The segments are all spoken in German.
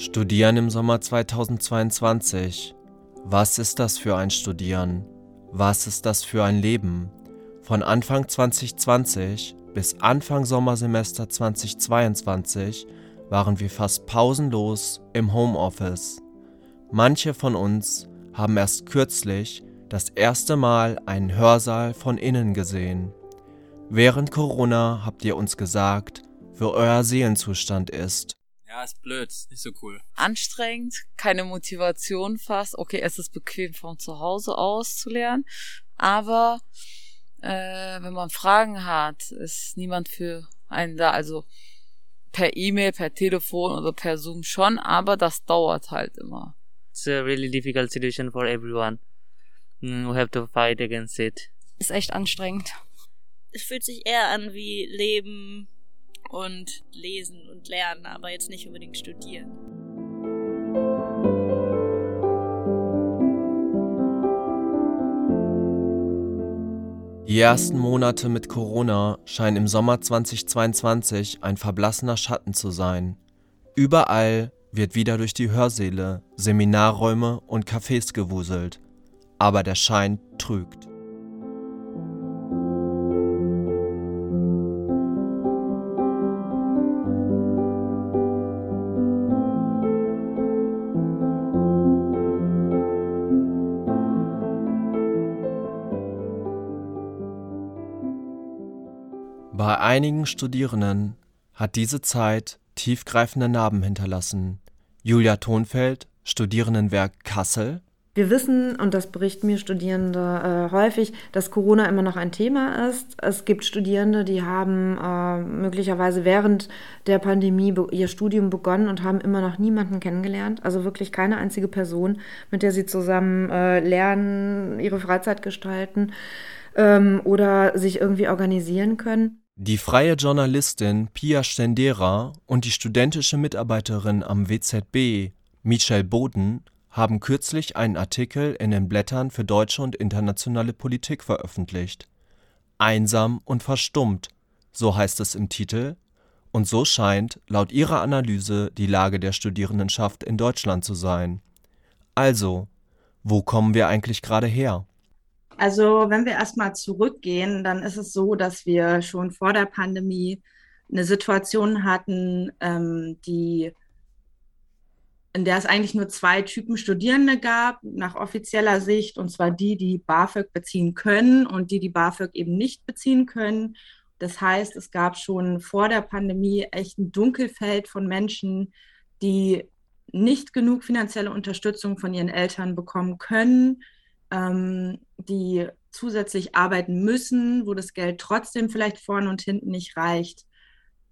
Studieren im Sommer 2022. Was ist das für ein Studieren? Was ist das für ein Leben? Von Anfang 2020 bis Anfang Sommersemester 2022 waren wir fast pausenlos im Homeoffice. Manche von uns haben erst kürzlich das erste Mal einen Hörsaal von innen gesehen. Während Corona habt ihr uns gesagt, wie euer Seelenzustand ist. Ja, ist blöd, ist nicht so cool. Anstrengend, keine Motivation fast. Okay, es ist bequem von zu Hause aus zu lernen, aber äh, wenn man Fragen hat, ist niemand für einen da. Also per E-Mail, per Telefon oder per Zoom schon, aber das dauert halt immer. It's a really difficult situation for everyone. Mm, we have to fight against it. Ist echt anstrengend. Es fühlt sich eher an wie Leben und lesen und lernen, aber jetzt nicht unbedingt studieren. Die ersten Monate mit Corona scheinen im Sommer 2022 ein verblassener Schatten zu sein. Überall wird wieder durch die Hörsäle, Seminarräume und Cafés gewuselt. Aber der Schein trügt. Einigen Studierenden hat diese Zeit tiefgreifende Narben hinterlassen. Julia Thonfeld, Studierendenwerk Kassel. Wir wissen, und das berichten mir Studierende äh, häufig, dass Corona immer noch ein Thema ist. Es gibt Studierende, die haben äh, möglicherweise während der Pandemie ihr Studium begonnen und haben immer noch niemanden kennengelernt. Also wirklich keine einzige Person, mit der sie zusammen äh, lernen, ihre Freizeit gestalten ähm, oder sich irgendwie organisieren können. Die freie Journalistin Pia Stendera und die studentische Mitarbeiterin am WZB, Michelle Boden, haben kürzlich einen Artikel in den Blättern für deutsche und internationale Politik veröffentlicht. Einsam und verstummt, so heißt es im Titel, und so scheint laut ihrer Analyse die Lage der Studierendenschaft in Deutschland zu sein. Also, wo kommen wir eigentlich gerade her? Also wenn wir erstmal zurückgehen, dann ist es so, dass wir schon vor der Pandemie eine Situation hatten, ähm, die in der es eigentlich nur zwei Typen Studierende gab, nach offizieller Sicht, und zwar die, die BAföG beziehen können und die, die BAföG eben nicht beziehen können. Das heißt, es gab schon vor der Pandemie echt ein Dunkelfeld von Menschen, die nicht genug finanzielle Unterstützung von ihren Eltern bekommen können, ähm, die zusätzlich arbeiten müssen, wo das Geld trotzdem vielleicht vorne und hinten nicht reicht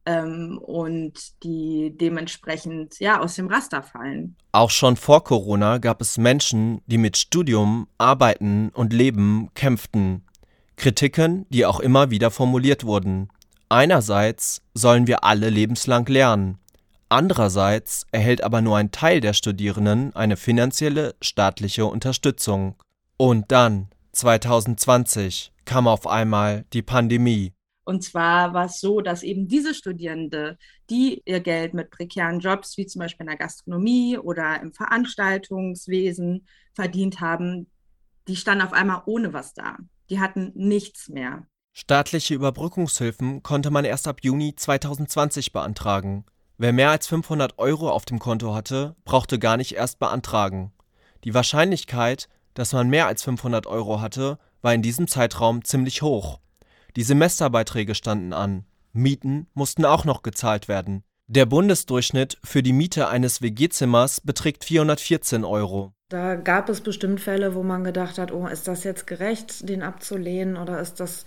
ähm, und die dementsprechend ja aus dem Raster fallen. Auch schon vor Corona gab es Menschen, die mit Studium, Arbeiten und Leben kämpften. Kritiken, die auch immer wieder formuliert wurden. Einerseits sollen wir alle lebenslang lernen. Andererseits erhält aber nur ein Teil der Studierenden eine finanzielle staatliche Unterstützung. Und dann, 2020, kam auf einmal die Pandemie. Und zwar war es so, dass eben diese Studierende, die ihr Geld mit prekären Jobs, wie zum Beispiel in der Gastronomie oder im Veranstaltungswesen verdient haben, die standen auf einmal ohne was da. Die hatten nichts mehr. Staatliche Überbrückungshilfen konnte man erst ab Juni 2020 beantragen. Wer mehr als 500 Euro auf dem Konto hatte, brauchte gar nicht erst beantragen. Die Wahrscheinlichkeit, dass man mehr als 500 Euro hatte, war in diesem Zeitraum ziemlich hoch. Die Semesterbeiträge standen an. Mieten mussten auch noch gezahlt werden. Der Bundesdurchschnitt für die Miete eines WG-Zimmers beträgt 414 Euro. Da gab es bestimmt Fälle, wo man gedacht hat, oh, ist das jetzt gerecht, den abzulehnen oder ist das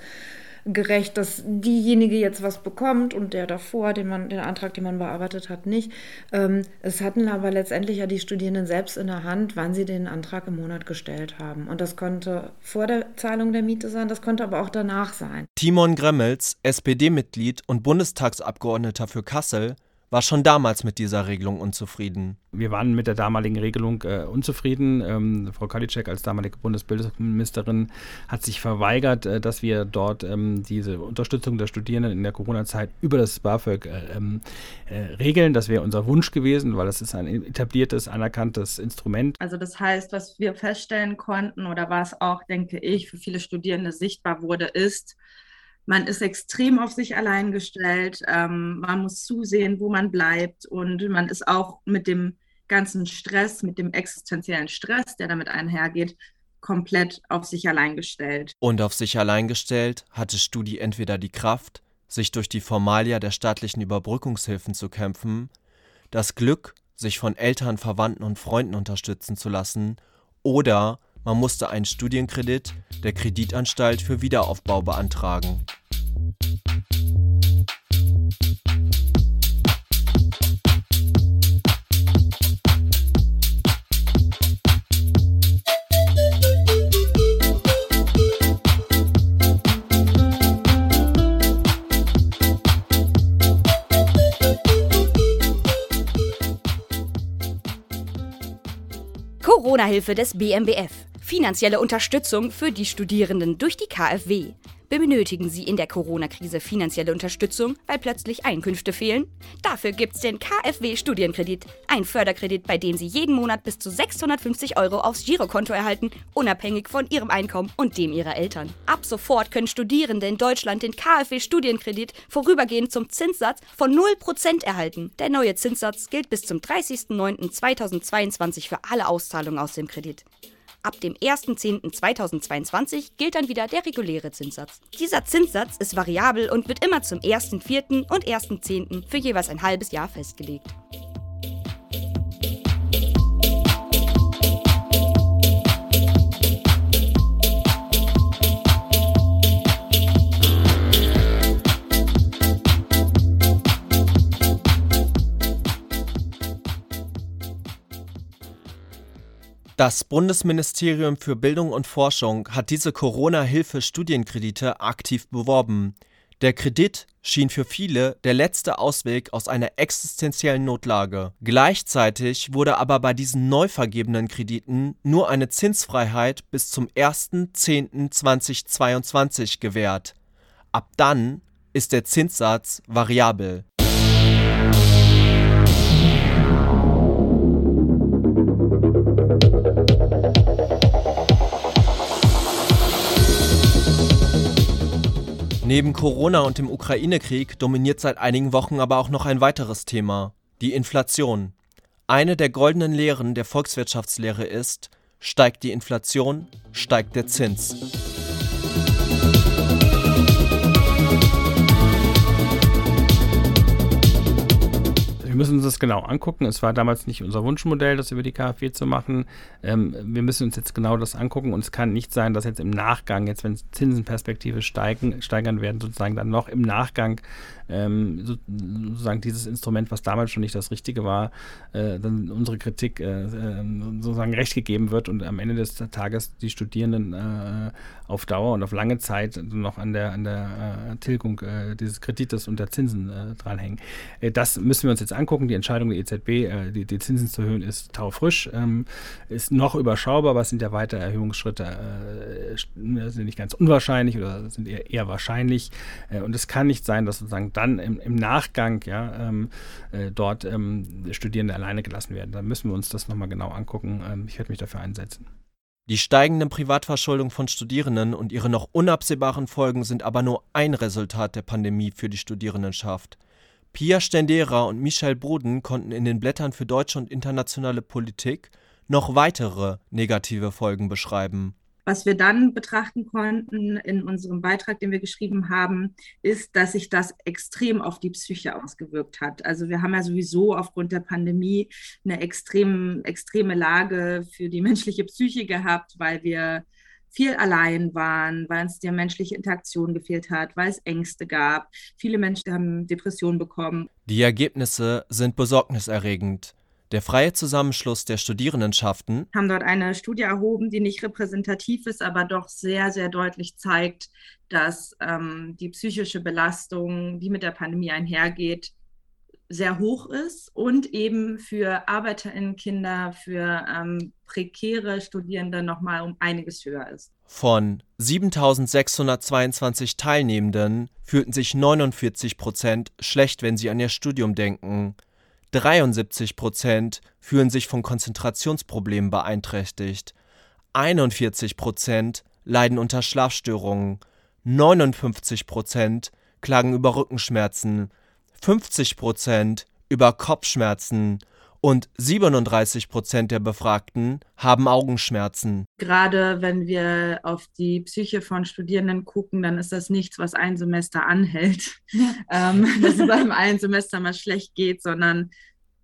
gerecht, dass diejenige jetzt was bekommt und der davor, den man, den Antrag, den man bearbeitet hat, nicht. Ähm, es hatten aber letztendlich ja die Studierenden selbst in der Hand, wann sie den Antrag im Monat gestellt haben. Und das konnte vor der Zahlung der Miete sein, das konnte aber auch danach sein. Timon Gremmels, SPD-Mitglied und Bundestagsabgeordneter für Kassel, war schon damals mit dieser Regelung unzufrieden. Wir waren mit der damaligen Regelung äh, unzufrieden. Ähm, Frau Kalitschek als damalige Bundesbildungsministerin hat sich verweigert, äh, dass wir dort ähm, diese Unterstützung der Studierenden in der Corona-Zeit über das BAföG äh, ähm, äh, regeln. Das wäre unser Wunsch gewesen, weil es ist ein etabliertes, anerkanntes Instrument. Also das heißt, was wir feststellen konnten oder was auch, denke ich, für viele Studierende sichtbar wurde, ist, man ist extrem auf sich allein gestellt. Ähm, man muss zusehen, wo man bleibt. Und man ist auch mit dem ganzen Stress, mit dem existenziellen Stress, der damit einhergeht, komplett auf sich allein gestellt. Und auf sich allein gestellt hatte Studi entweder die Kraft, sich durch die Formalia der staatlichen Überbrückungshilfen zu kämpfen, das Glück, sich von Eltern, Verwandten und Freunden unterstützen zu lassen, oder man musste einen Studienkredit der Kreditanstalt für Wiederaufbau beantragen. Corona-Hilfe des BMBF. Finanzielle Unterstützung für die Studierenden durch die KfW. Benötigen Sie in der Corona-Krise finanzielle Unterstützung, weil plötzlich Einkünfte fehlen? Dafür gibt's den KfW-Studienkredit. Ein Förderkredit, bei dem Sie jeden Monat bis zu 650 Euro aufs Girokonto erhalten, unabhängig von Ihrem Einkommen und dem Ihrer Eltern. Ab sofort können Studierende in Deutschland den KfW-Studienkredit vorübergehend zum Zinssatz von 0% erhalten. Der neue Zinssatz gilt bis zum 30.09.2022 für alle Auszahlungen aus dem Kredit. Ab dem 1.10.2022 gilt dann wieder der reguläre Zinssatz. Dieser Zinssatz ist variabel und wird immer zum 1.4. und 1.10. für jeweils ein halbes Jahr festgelegt. Das Bundesministerium für Bildung und Forschung hat diese Corona-Hilfe-Studienkredite aktiv beworben. Der Kredit schien für viele der letzte Ausweg aus einer existenziellen Notlage. Gleichzeitig wurde aber bei diesen neu vergebenen Krediten nur eine Zinsfreiheit bis zum 1.10.2022 gewährt. Ab dann ist der Zinssatz variabel. Neben Corona und dem Ukraine-Krieg dominiert seit einigen Wochen aber auch noch ein weiteres Thema, die Inflation. Eine der goldenen Lehren der Volkswirtschaftslehre ist, steigt die Inflation, steigt der Zins. Müssen uns das genau angucken. Es war damals nicht unser Wunschmodell, das über die KfW zu machen. Ähm, wir müssen uns jetzt genau das angucken und es kann nicht sein, dass jetzt im Nachgang, jetzt wenn Zinsenperspektive steigen, steigern werden, sozusagen dann noch im Nachgang ähm, so, sozusagen dieses Instrument, was damals schon nicht das Richtige war, äh, dann unsere Kritik äh, ähm, sozusagen recht gegeben wird und am Ende des Tages die Studierenden äh, auf Dauer und auf lange Zeit noch an der, an der äh, Tilgung äh, dieses Kredites und der Zinsen äh, dranhängen. das müssen wir uns jetzt angucken. Die Entscheidung der EZB, die, die Zinsen zu erhöhen, ist taufrisch, ähm, ist noch überschaubar, aber es sind ja weitere Erhöhungsschritte sind nicht ganz unwahrscheinlich oder sind eher, eher wahrscheinlich. und es kann nicht sein, dass sozusagen dann im, im Nachgang ja, ähm, äh, dort ähm, Studierende alleine gelassen werden. Da müssen wir uns das nochmal genau angucken. Ähm, ich werde mich dafür einsetzen. Die steigende Privatverschuldung von Studierenden und ihre noch unabsehbaren Folgen sind aber nur ein Resultat der Pandemie für die Studierendenschaft. Pia Stendera und Michel Boden konnten in den Blättern für deutsche und internationale Politik noch weitere negative Folgen beschreiben. Was wir dann betrachten konnten in unserem Beitrag, den wir geschrieben haben, ist, dass sich das extrem auf die Psyche ausgewirkt hat. Also wir haben ja sowieso aufgrund der Pandemie eine extrem, extreme Lage für die menschliche Psyche gehabt, weil wir viel allein waren, weil es der menschliche Interaktion gefehlt hat, weil es Ängste gab. Viele Menschen haben Depressionen bekommen. Die Ergebnisse sind besorgniserregend. Der Freie Zusammenschluss der Studierendenschaften haben dort eine Studie erhoben, die nicht repräsentativ ist, aber doch sehr, sehr deutlich zeigt, dass ähm, die psychische Belastung, die mit der Pandemie einhergeht, sehr hoch ist und eben für ArbeiterInnenkinder, für ähm, prekäre Studierende nochmal um einiges höher ist. Von 7622 Teilnehmenden fühlten sich 49 Prozent schlecht, wenn sie an ihr Studium denken. 73 Prozent fühlen sich von Konzentrationsproblemen beeinträchtigt. 41 Prozent leiden unter Schlafstörungen. 59 Prozent klagen über Rückenschmerzen. 50 Prozent über Kopfschmerzen und 37 Prozent der Befragten haben Augenschmerzen. Gerade wenn wir auf die Psyche von Studierenden gucken, dann ist das nichts, was ein Semester anhält, ja. ähm, dass es beim einen Semester mal schlecht geht, sondern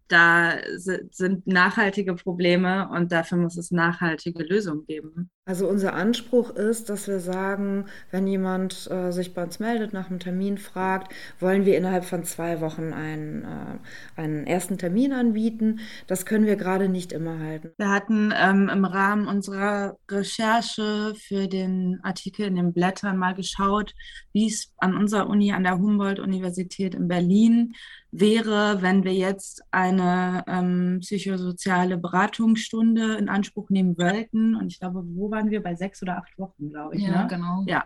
da sind nachhaltige Probleme und dafür muss es nachhaltige Lösungen geben. Also unser Anspruch ist, dass wir sagen, wenn jemand äh, sich bei uns meldet, nach einem Termin fragt, wollen wir innerhalb von zwei Wochen einen, äh, einen ersten Termin anbieten. Das können wir gerade nicht immer halten. Wir hatten ähm, im Rahmen unserer Recherche für den Artikel in den Blättern mal geschaut, wie es an unserer Uni, an der Humboldt-Universität in Berlin wäre, wenn wir jetzt eine ähm, psychosoziale Beratungsstunde in Anspruch nehmen wollten. Und ich glaube, wo waren wir? Bei sechs oder acht Wochen, glaube ich. Ja, ne? genau. Ja.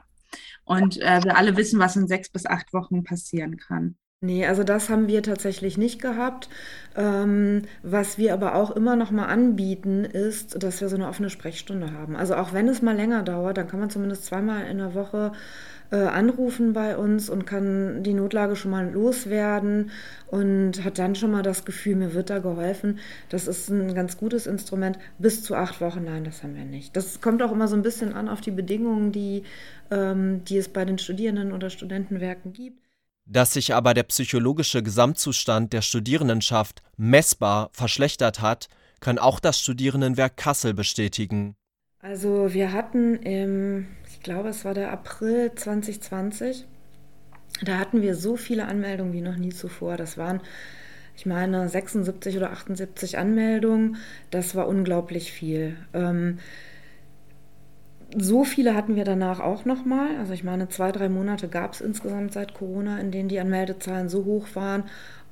Und äh, wir alle wissen, was in sechs bis acht Wochen passieren kann. Nee, also das haben wir tatsächlich nicht gehabt. Ähm, was wir aber auch immer noch mal anbieten, ist, dass wir so eine offene Sprechstunde haben. Also auch wenn es mal länger dauert, dann kann man zumindest zweimal in der Woche äh, anrufen bei uns und kann die Notlage schon mal loswerden und hat dann schon mal das Gefühl, mir wird da geholfen. Das ist ein ganz gutes Instrument. Bis zu acht Wochen, nein, das haben wir nicht. Das kommt auch immer so ein bisschen an auf die Bedingungen, die, ähm, die es bei den Studierenden oder Studentenwerken gibt. Dass sich aber der psychologische Gesamtzustand der Studierendenschaft messbar verschlechtert hat, kann auch das Studierendenwerk Kassel bestätigen. Also wir hatten im ich glaube, es war der April 2020. Da hatten wir so viele Anmeldungen wie noch nie zuvor. Das waren, ich meine, 76 oder 78 Anmeldungen. Das war unglaublich viel. Ähm, so viele hatten wir danach auch nochmal. Also ich meine, zwei, drei Monate gab es insgesamt seit Corona, in denen die Anmeldezahlen so hoch waren.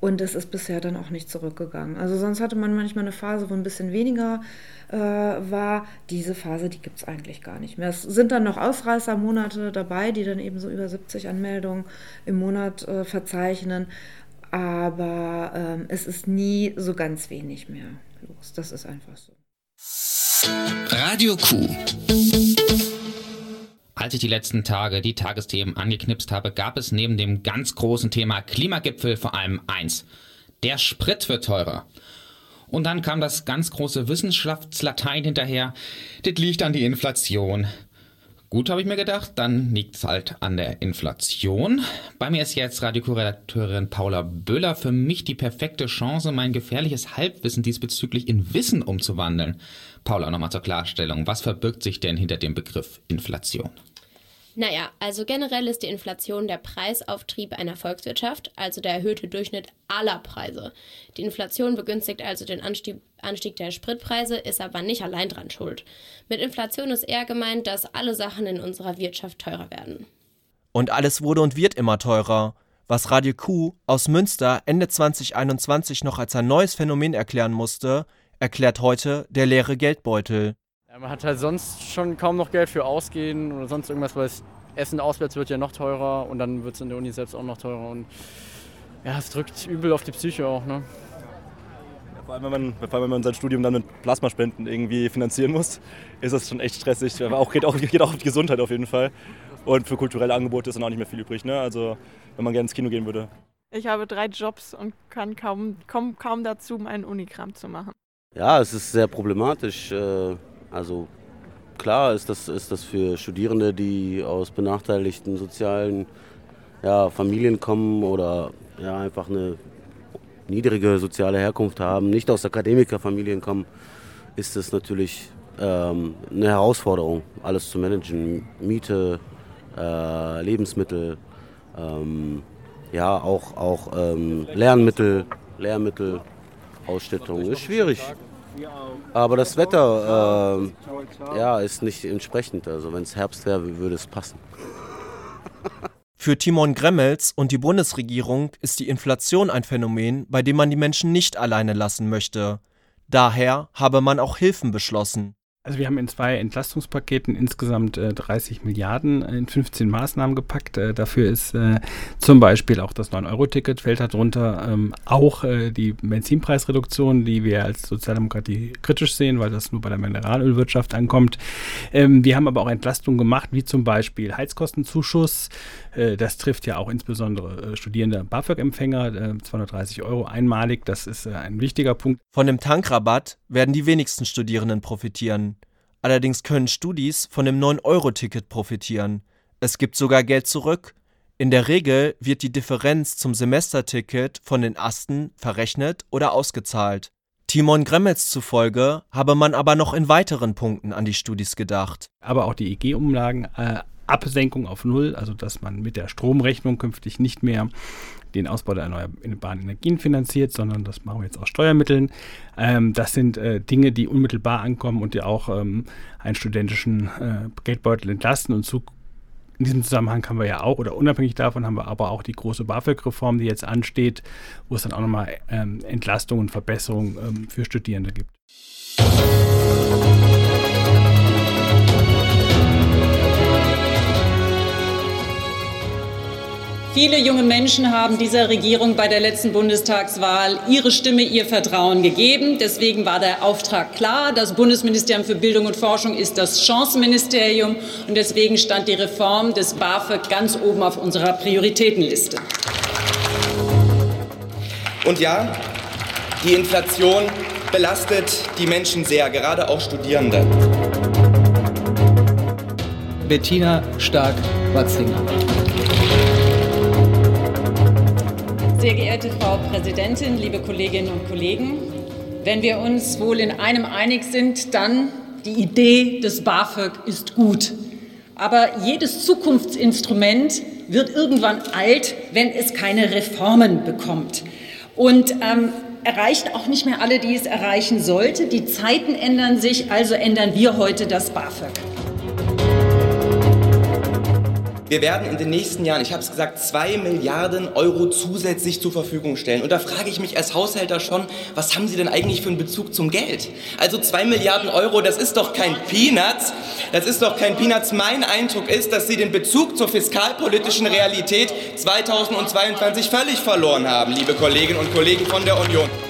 Und es ist bisher dann auch nicht zurückgegangen. Also sonst hatte man manchmal eine Phase, wo ein bisschen weniger äh, war. Diese Phase, die gibt es eigentlich gar nicht mehr. Es sind dann noch Ausreißermonate dabei, die dann eben so über 70 Anmeldungen im Monat äh, verzeichnen. Aber ähm, es ist nie so ganz wenig mehr los. Das ist einfach so. Radio Q. Als ich die letzten Tage die Tagesthemen angeknipst habe, gab es neben dem ganz großen Thema Klimagipfel vor allem eins. Der Sprit wird teurer. Und dann kam das ganz große Wissenschaftslatein hinterher. Das liegt an die Inflation. Gut, habe ich mir gedacht, dann liegt es halt an der Inflation. Bei mir ist jetzt Radiokorredakteurin Paula Böhler. Für mich die perfekte Chance, mein gefährliches Halbwissen diesbezüglich in Wissen umzuwandeln. Paula, nochmal zur Klarstellung. Was verbirgt sich denn hinter dem Begriff Inflation? Naja, also generell ist die Inflation der Preisauftrieb einer Volkswirtschaft, also der erhöhte Durchschnitt aller Preise. Die Inflation begünstigt also den Anstieg, Anstieg der Spritpreise, ist aber nicht allein dran schuld. Mit Inflation ist eher gemeint, dass alle Sachen in unserer Wirtschaft teurer werden. Und alles wurde und wird immer teurer. Was Radio Q aus Münster Ende 2021 noch als ein neues Phänomen erklären musste, erklärt heute der leere Geldbeutel. Ja, man hat halt sonst schon kaum noch Geld für Ausgehen oder sonst irgendwas, weil das Essen auswärts wird ja noch teurer und dann wird es in der Uni selbst auch noch teurer. Und ja, es drückt übel auf die Psyche auch. Ne? Ja, vor, allem, wenn man, vor allem, wenn man sein Studium dann mit Plasmaspenden irgendwie finanzieren muss, ist das schon echt stressig. Aber auch geht, auch, geht auch auf die Gesundheit auf jeden Fall. Und für kulturelle Angebote ist dann auch nicht mehr viel übrig. Ne? Also, wenn man gerne ins Kino gehen würde. Ich habe drei Jobs und kann kaum, komme kaum dazu, meinen Unikram zu machen. Ja, es ist sehr problematisch. Äh, also klar ist das, ist das für Studierende, die aus benachteiligten sozialen ja, Familien kommen oder ja, einfach eine niedrige soziale Herkunft haben, nicht aus Akademikerfamilien kommen, ist es natürlich ähm, eine Herausforderung, alles zu managen. Miete, äh, Lebensmittel, ähm, ja, auch, auch ähm, Lernmittel, Lehrmittel, Ausstattung. Ist schwierig. Aber das Wetter äh, ja, ist nicht entsprechend. Also wenn es Herbst wäre, würde es passen. Für Timon Gremmels und die Bundesregierung ist die Inflation ein Phänomen, bei dem man die Menschen nicht alleine lassen möchte. Daher habe man auch Hilfen beschlossen. Also wir haben in zwei Entlastungspaketen insgesamt äh, 30 Milliarden in 15 Maßnahmen gepackt. Äh, dafür ist äh, zum Beispiel auch das 9-Euro-Ticket fällt darunter, ähm, auch äh, die Benzinpreisreduktion, die wir als Sozialdemokratie kritisch sehen, weil das nur bei der Mineralölwirtschaft ankommt. Ähm, wir haben aber auch Entlastungen gemacht, wie zum Beispiel Heizkostenzuschuss. Äh, das trifft ja auch insbesondere äh, Studierende BAföG-Empfänger, 230 Euro einmalig. Das ist ein wichtiger Punkt. Von dem Tankrabatt werden die wenigsten Studierenden profitieren. Allerdings können Studis von dem 9-Euro-Ticket profitieren. Es gibt sogar Geld zurück. In der Regel wird die Differenz zum Semesterticket von den Asten verrechnet oder ausgezahlt. Timon Gremmels zufolge habe man aber noch in weiteren Punkten an die Studis gedacht. Aber auch die EG-Umlagen, äh, Absenkung auf Null, also dass man mit der Stromrechnung künftig nicht mehr den Ausbau der erneuerbaren Energien finanziert, sondern das machen wir jetzt aus Steuermitteln. Ähm, das sind äh, Dinge, die unmittelbar ankommen und die auch ähm, einen studentischen äh, Geldbeutel entlasten. Und zu, in diesem Zusammenhang haben wir ja auch, oder unabhängig davon haben wir aber auch die große BAföG-Reform, die jetzt ansteht, wo es dann auch nochmal ähm, Entlastungen und Verbesserungen ähm, für Studierende gibt. Viele junge Menschen haben dieser Regierung bei der letzten Bundestagswahl ihre Stimme, ihr Vertrauen gegeben. Deswegen war der Auftrag klar. Das Bundesministerium für Bildung und Forschung ist das Chancenministerium. Und deswegen stand die Reform des BAföG ganz oben auf unserer Prioritätenliste. Und ja, die Inflation belastet die Menschen sehr, gerade auch Studierende. Bettina Stark-Watzinger. Sehr geehrte Frau Präsidentin, liebe Kolleginnen und Kollegen, wenn wir uns wohl in einem einig sind, dann die Idee des BAföG ist gut. Aber jedes Zukunftsinstrument wird irgendwann alt, wenn es keine Reformen bekommt. Und ähm, erreicht auch nicht mehr alle, die es erreichen sollte. Die Zeiten ändern sich, also ändern wir heute das BAföG. Wir werden in den nächsten Jahren, ich habe es gesagt, zwei Milliarden Euro zusätzlich zur Verfügung stellen. Und da frage ich mich als Haushälter schon, was haben Sie denn eigentlich für einen Bezug zum Geld? Also zwei Milliarden Euro, das ist doch kein Peanuts. Das ist doch kein Peanuts. Mein Eindruck ist, dass Sie den Bezug zur fiskalpolitischen Realität 2022 völlig verloren haben, liebe Kolleginnen und Kollegen von der Union.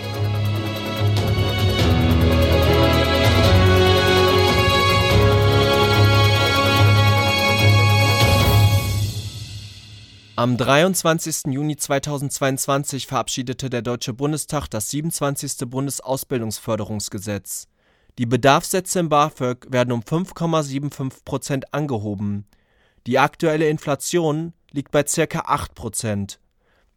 Am 23. Juni 2022 verabschiedete der Deutsche Bundestag das 27. Bundesausbildungsförderungsgesetz. Die Bedarfssätze im BAföG werden um 5,75 Prozent angehoben. Die aktuelle Inflation liegt bei ca. 8 Prozent.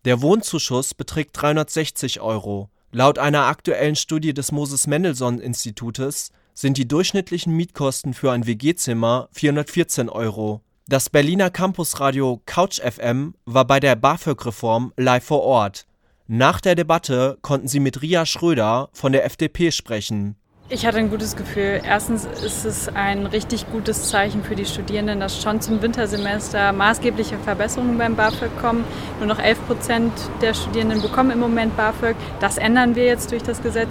Der Wohnzuschuss beträgt 360 Euro. Laut einer aktuellen Studie des Moses-Mendelssohn-Institutes sind die durchschnittlichen Mietkosten für ein WG-Zimmer 414 Euro. Das Berliner Campusradio Couch FM war bei der BAföG-Reform live vor Ort. Nach der Debatte konnten sie mit Ria Schröder von der FDP sprechen. Ich hatte ein gutes Gefühl. Erstens ist es ein richtig gutes Zeichen für die Studierenden, dass schon zum Wintersemester maßgebliche Verbesserungen beim BAföG kommen. Nur noch 11 Prozent der Studierenden bekommen im Moment BAföG. Das ändern wir jetzt durch das Gesetz.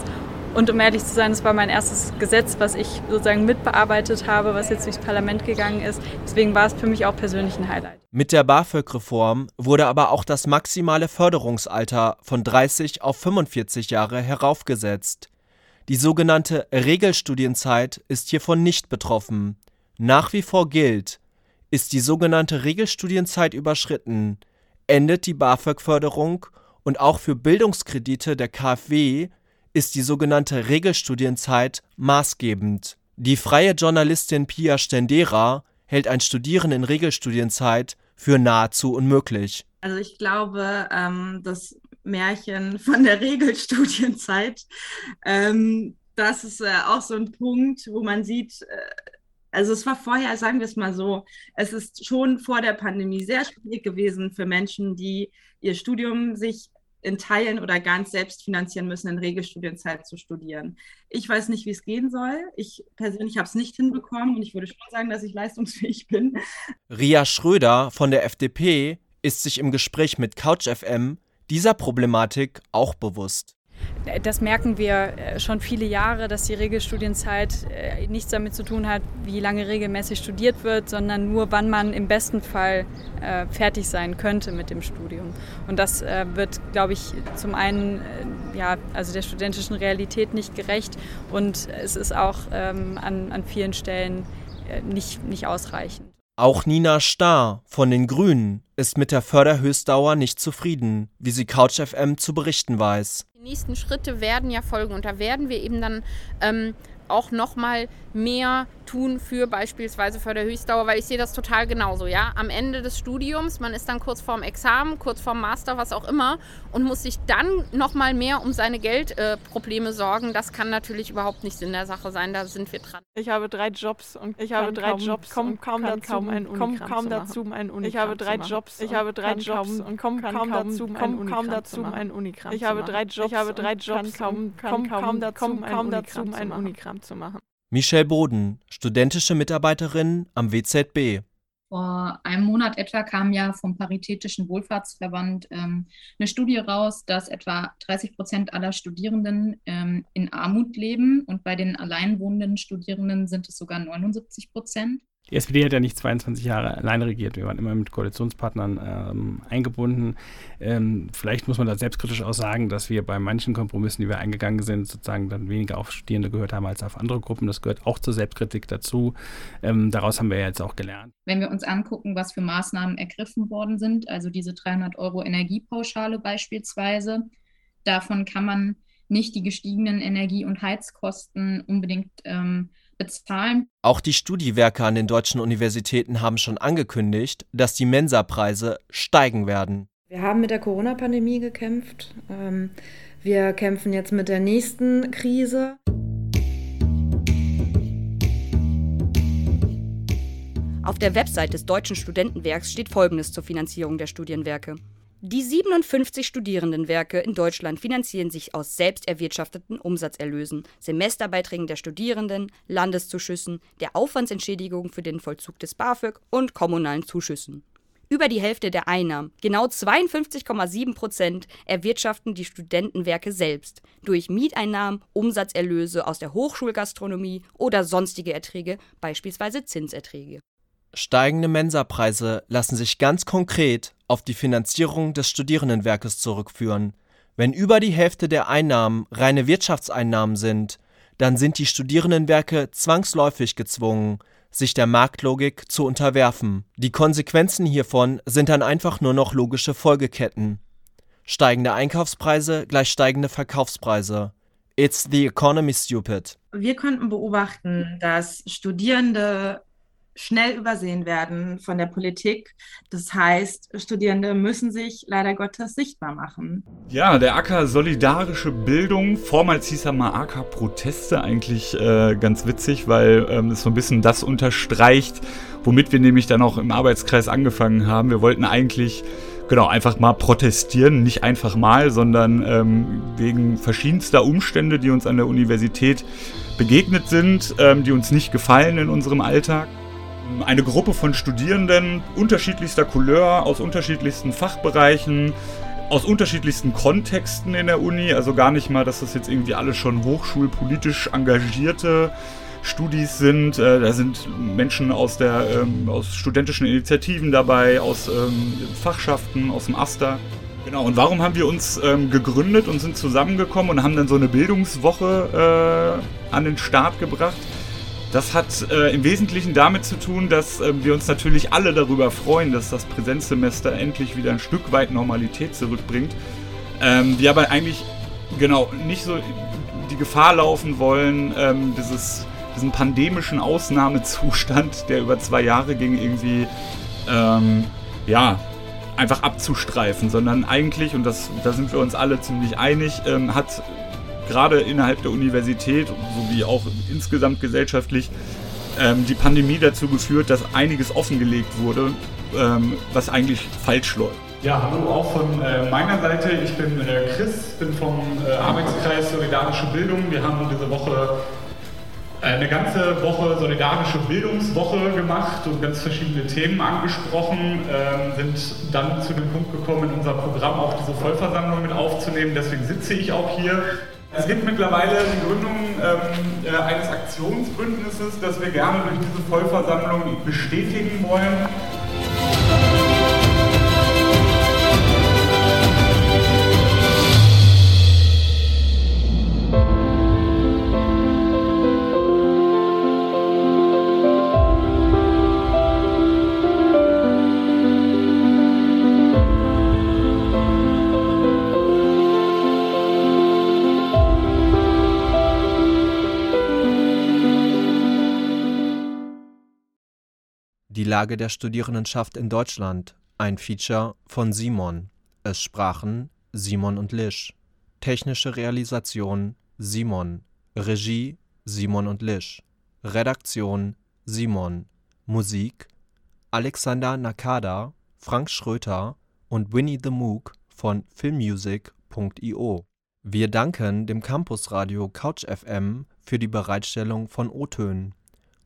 Und um ehrlich zu sein, es war mein erstes Gesetz, was ich sozusagen mitbearbeitet habe, was jetzt durchs Parlament gegangen ist. Deswegen war es für mich auch persönlich ein Highlight. Mit der BAföG-Reform wurde aber auch das maximale Förderungsalter von 30 auf 45 Jahre heraufgesetzt. Die sogenannte Regelstudienzeit ist hiervon nicht betroffen. Nach wie vor gilt, ist die sogenannte Regelstudienzeit überschritten, endet die BAföG-Förderung und auch für Bildungskredite der KfW ist die sogenannte Regelstudienzeit maßgebend. Die freie Journalistin Pia Stendera hält ein Studieren in Regelstudienzeit für nahezu unmöglich. Also ich glaube, ähm, das Märchen von der Regelstudienzeit, ähm, das ist äh, auch so ein Punkt, wo man sieht, äh, also es war vorher, sagen wir es mal so, es ist schon vor der Pandemie sehr schwierig gewesen für Menschen, die ihr Studium sich in Teilen oder ganz selbst finanzieren müssen, in Regelstudienzeit zu studieren. Ich weiß nicht, wie es gehen soll. Ich persönlich habe es nicht hinbekommen und ich würde schon sagen, dass ich leistungsfähig bin. Ria Schröder von der FDP ist sich im Gespräch mit CouchFM dieser Problematik auch bewusst. Das merken wir äh, schon viele Jahre, dass die Regelstudienzeit äh, nichts damit zu tun hat, wie lange regelmäßig studiert wird, sondern nur, wann man im besten Fall äh, fertig sein könnte mit dem Studium. Und das wird, glaube ich, zum einen ja, also der studentischen Realität nicht gerecht und es ist auch ähm, an, an vielen Stellen nicht, nicht ausreichend. Auch Nina Starr von den Grünen ist mit der Förderhöchstdauer nicht zufrieden, wie sie CouchFM zu berichten weiß. Die nächsten Schritte werden ja folgen und da werden wir eben dann ähm, auch noch mal mehr tun für beispielsweise Förderhöchstdauer, weil ich sehe das total genauso, ja. Am Ende des Studiums, man ist dann kurz vorm Examen, kurz vorm Master, was auch immer und muss sich dann noch mal mehr um seine Geldprobleme äh, sorgen. Das kann natürlich überhaupt nicht Sinn der Sache sein, da sind wir dran. Ich habe drei Jobs und ich habe drei kaum, Jobs komm, kaum dazu, kaum ein komm, kaum dazu, einen Unikram Ich habe drei Jobs, ich habe drei Jobs und komme kaum dazu, um kaum dazu, einen Unikram Ich habe drei Jobs, ich habe drei Jobs, kaum kaum dazu, kaum dazu, zu machen. Michelle Boden, studentische Mitarbeiterin am WZB. Vor einem Monat etwa kam ja vom Paritätischen Wohlfahrtsverband ähm, eine Studie raus, dass etwa 30 Prozent aller Studierenden ähm, in Armut leben und bei den alleinwohnenden Studierenden sind es sogar 79 Prozent. Die SPD hat ja nicht 22 Jahre alleine regiert. Wir waren immer mit Koalitionspartnern ähm, eingebunden. Ähm, vielleicht muss man da selbstkritisch auch sagen, dass wir bei manchen Kompromissen, die wir eingegangen sind, sozusagen dann weniger auf Studierende gehört haben als auf andere Gruppen. Das gehört auch zur Selbstkritik dazu. Ähm, daraus haben wir ja jetzt auch gelernt. Wenn wir uns angucken, was für Maßnahmen ergriffen worden sind, also diese 300 Euro Energiepauschale beispielsweise, davon kann man nicht die gestiegenen Energie- und Heizkosten unbedingt ähm, bezahlen. Auch die Studiewerke an den deutschen Universitäten haben schon angekündigt, dass die Mensa-Preise steigen werden. Wir haben mit der Corona-Pandemie gekämpft. Ähm, wir kämpfen jetzt mit der nächsten Krise. Auf der Website des Deutschen Studentenwerks steht Folgendes zur Finanzierung der Studienwerke. Die 57 Studierendenwerke in Deutschland finanzieren sich aus selbst erwirtschafteten Umsatzerlösen, Semesterbeiträgen der Studierenden, Landeszuschüssen, der Aufwandsentschädigung für den Vollzug des BAföG und kommunalen Zuschüssen. Über die Hälfte der Einnahmen, genau 52,7 Prozent, erwirtschaften die Studentenwerke selbst durch Mieteinnahmen, Umsatzerlöse aus der Hochschulgastronomie oder sonstige Erträge, beispielsweise Zinserträge. Steigende Mensapreise lassen sich ganz konkret auf die Finanzierung des Studierendenwerkes zurückführen. Wenn über die Hälfte der Einnahmen reine Wirtschaftseinnahmen sind, dann sind die Studierendenwerke zwangsläufig gezwungen, sich der Marktlogik zu unterwerfen. Die Konsequenzen hiervon sind dann einfach nur noch logische Folgeketten. Steigende Einkaufspreise gleich steigende Verkaufspreise. It's the economy stupid. Wir konnten beobachten, dass Studierende schnell übersehen werden von der Politik. Das heißt, Studierende müssen sich leider Gottes sichtbar machen. Ja, der Acker Solidarische Bildung, vormals hieß er mal Acker Proteste, eigentlich äh, ganz witzig, weil ähm, es so ein bisschen das unterstreicht, womit wir nämlich dann auch im Arbeitskreis angefangen haben. Wir wollten eigentlich genau, einfach mal protestieren, nicht einfach mal, sondern ähm, wegen verschiedenster Umstände, die uns an der Universität begegnet sind, ähm, die uns nicht gefallen in unserem Alltag eine Gruppe von Studierenden unterschiedlichster Couleur aus unterschiedlichsten Fachbereichen, aus unterschiedlichsten Kontexten in der Uni. Also gar nicht mal, dass das jetzt irgendwie alle schon hochschulpolitisch engagierte Studis sind. Äh, da sind Menschen aus, der, ähm, aus studentischen Initiativen dabei, aus ähm, Fachschaften, aus dem Aster. Genau, und warum haben wir uns ähm, gegründet und sind zusammengekommen und haben dann so eine Bildungswoche äh, an den Start gebracht? Das hat äh, im Wesentlichen damit zu tun, dass äh, wir uns natürlich alle darüber freuen, dass das Präsenzsemester endlich wieder ein Stück weit Normalität zurückbringt. Ähm, wir aber eigentlich genau nicht so die Gefahr laufen wollen, ähm, dieses, diesen pandemischen Ausnahmezustand, der über zwei Jahre ging, irgendwie ähm, ja, einfach abzustreifen, sondern eigentlich, und das, da sind wir uns alle ziemlich einig, ähm, hat gerade innerhalb der Universität sowie auch insgesamt gesellschaftlich ähm, die Pandemie dazu geführt, dass einiges offengelegt wurde, ähm, was eigentlich falsch läuft. Ja, hallo auch von äh, meiner Seite. Ich bin äh, Chris, bin vom äh, Arbeitskreis Solidarische Bildung. Wir haben diese Woche eine ganze Woche solidarische Bildungswoche gemacht und ganz verschiedene Themen angesprochen, ähm, sind dann zu dem Punkt gekommen, in unser Programm auch diese Vollversammlung mit aufzunehmen. Deswegen sitze ich auch hier. Es gibt mittlerweile die Gründung ähm, äh, eines Aktionsbündnisses, das wir gerne durch diese Vollversammlung bestätigen wollen. Die Lage der Studierendenschaft in Deutschland, ein Feature von Simon. Es sprachen Simon und Lisch. Technische Realisation Simon. Regie Simon und Lisch. Redaktion Simon. Musik Alexander Nakada, Frank Schröter und Winnie the Mook von filmmusic.io. Wir danken dem Campusradio Couch FM für die Bereitstellung von O-Tönen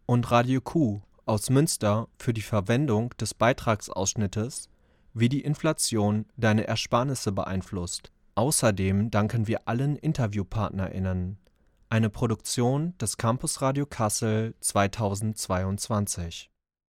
und Radio Q aus Münster für die Verwendung des Beitragsausschnittes Wie die Inflation deine Ersparnisse beeinflusst. Außerdem danken wir allen InterviewpartnerInnen. Eine Produktion des Campusradio Kassel 2022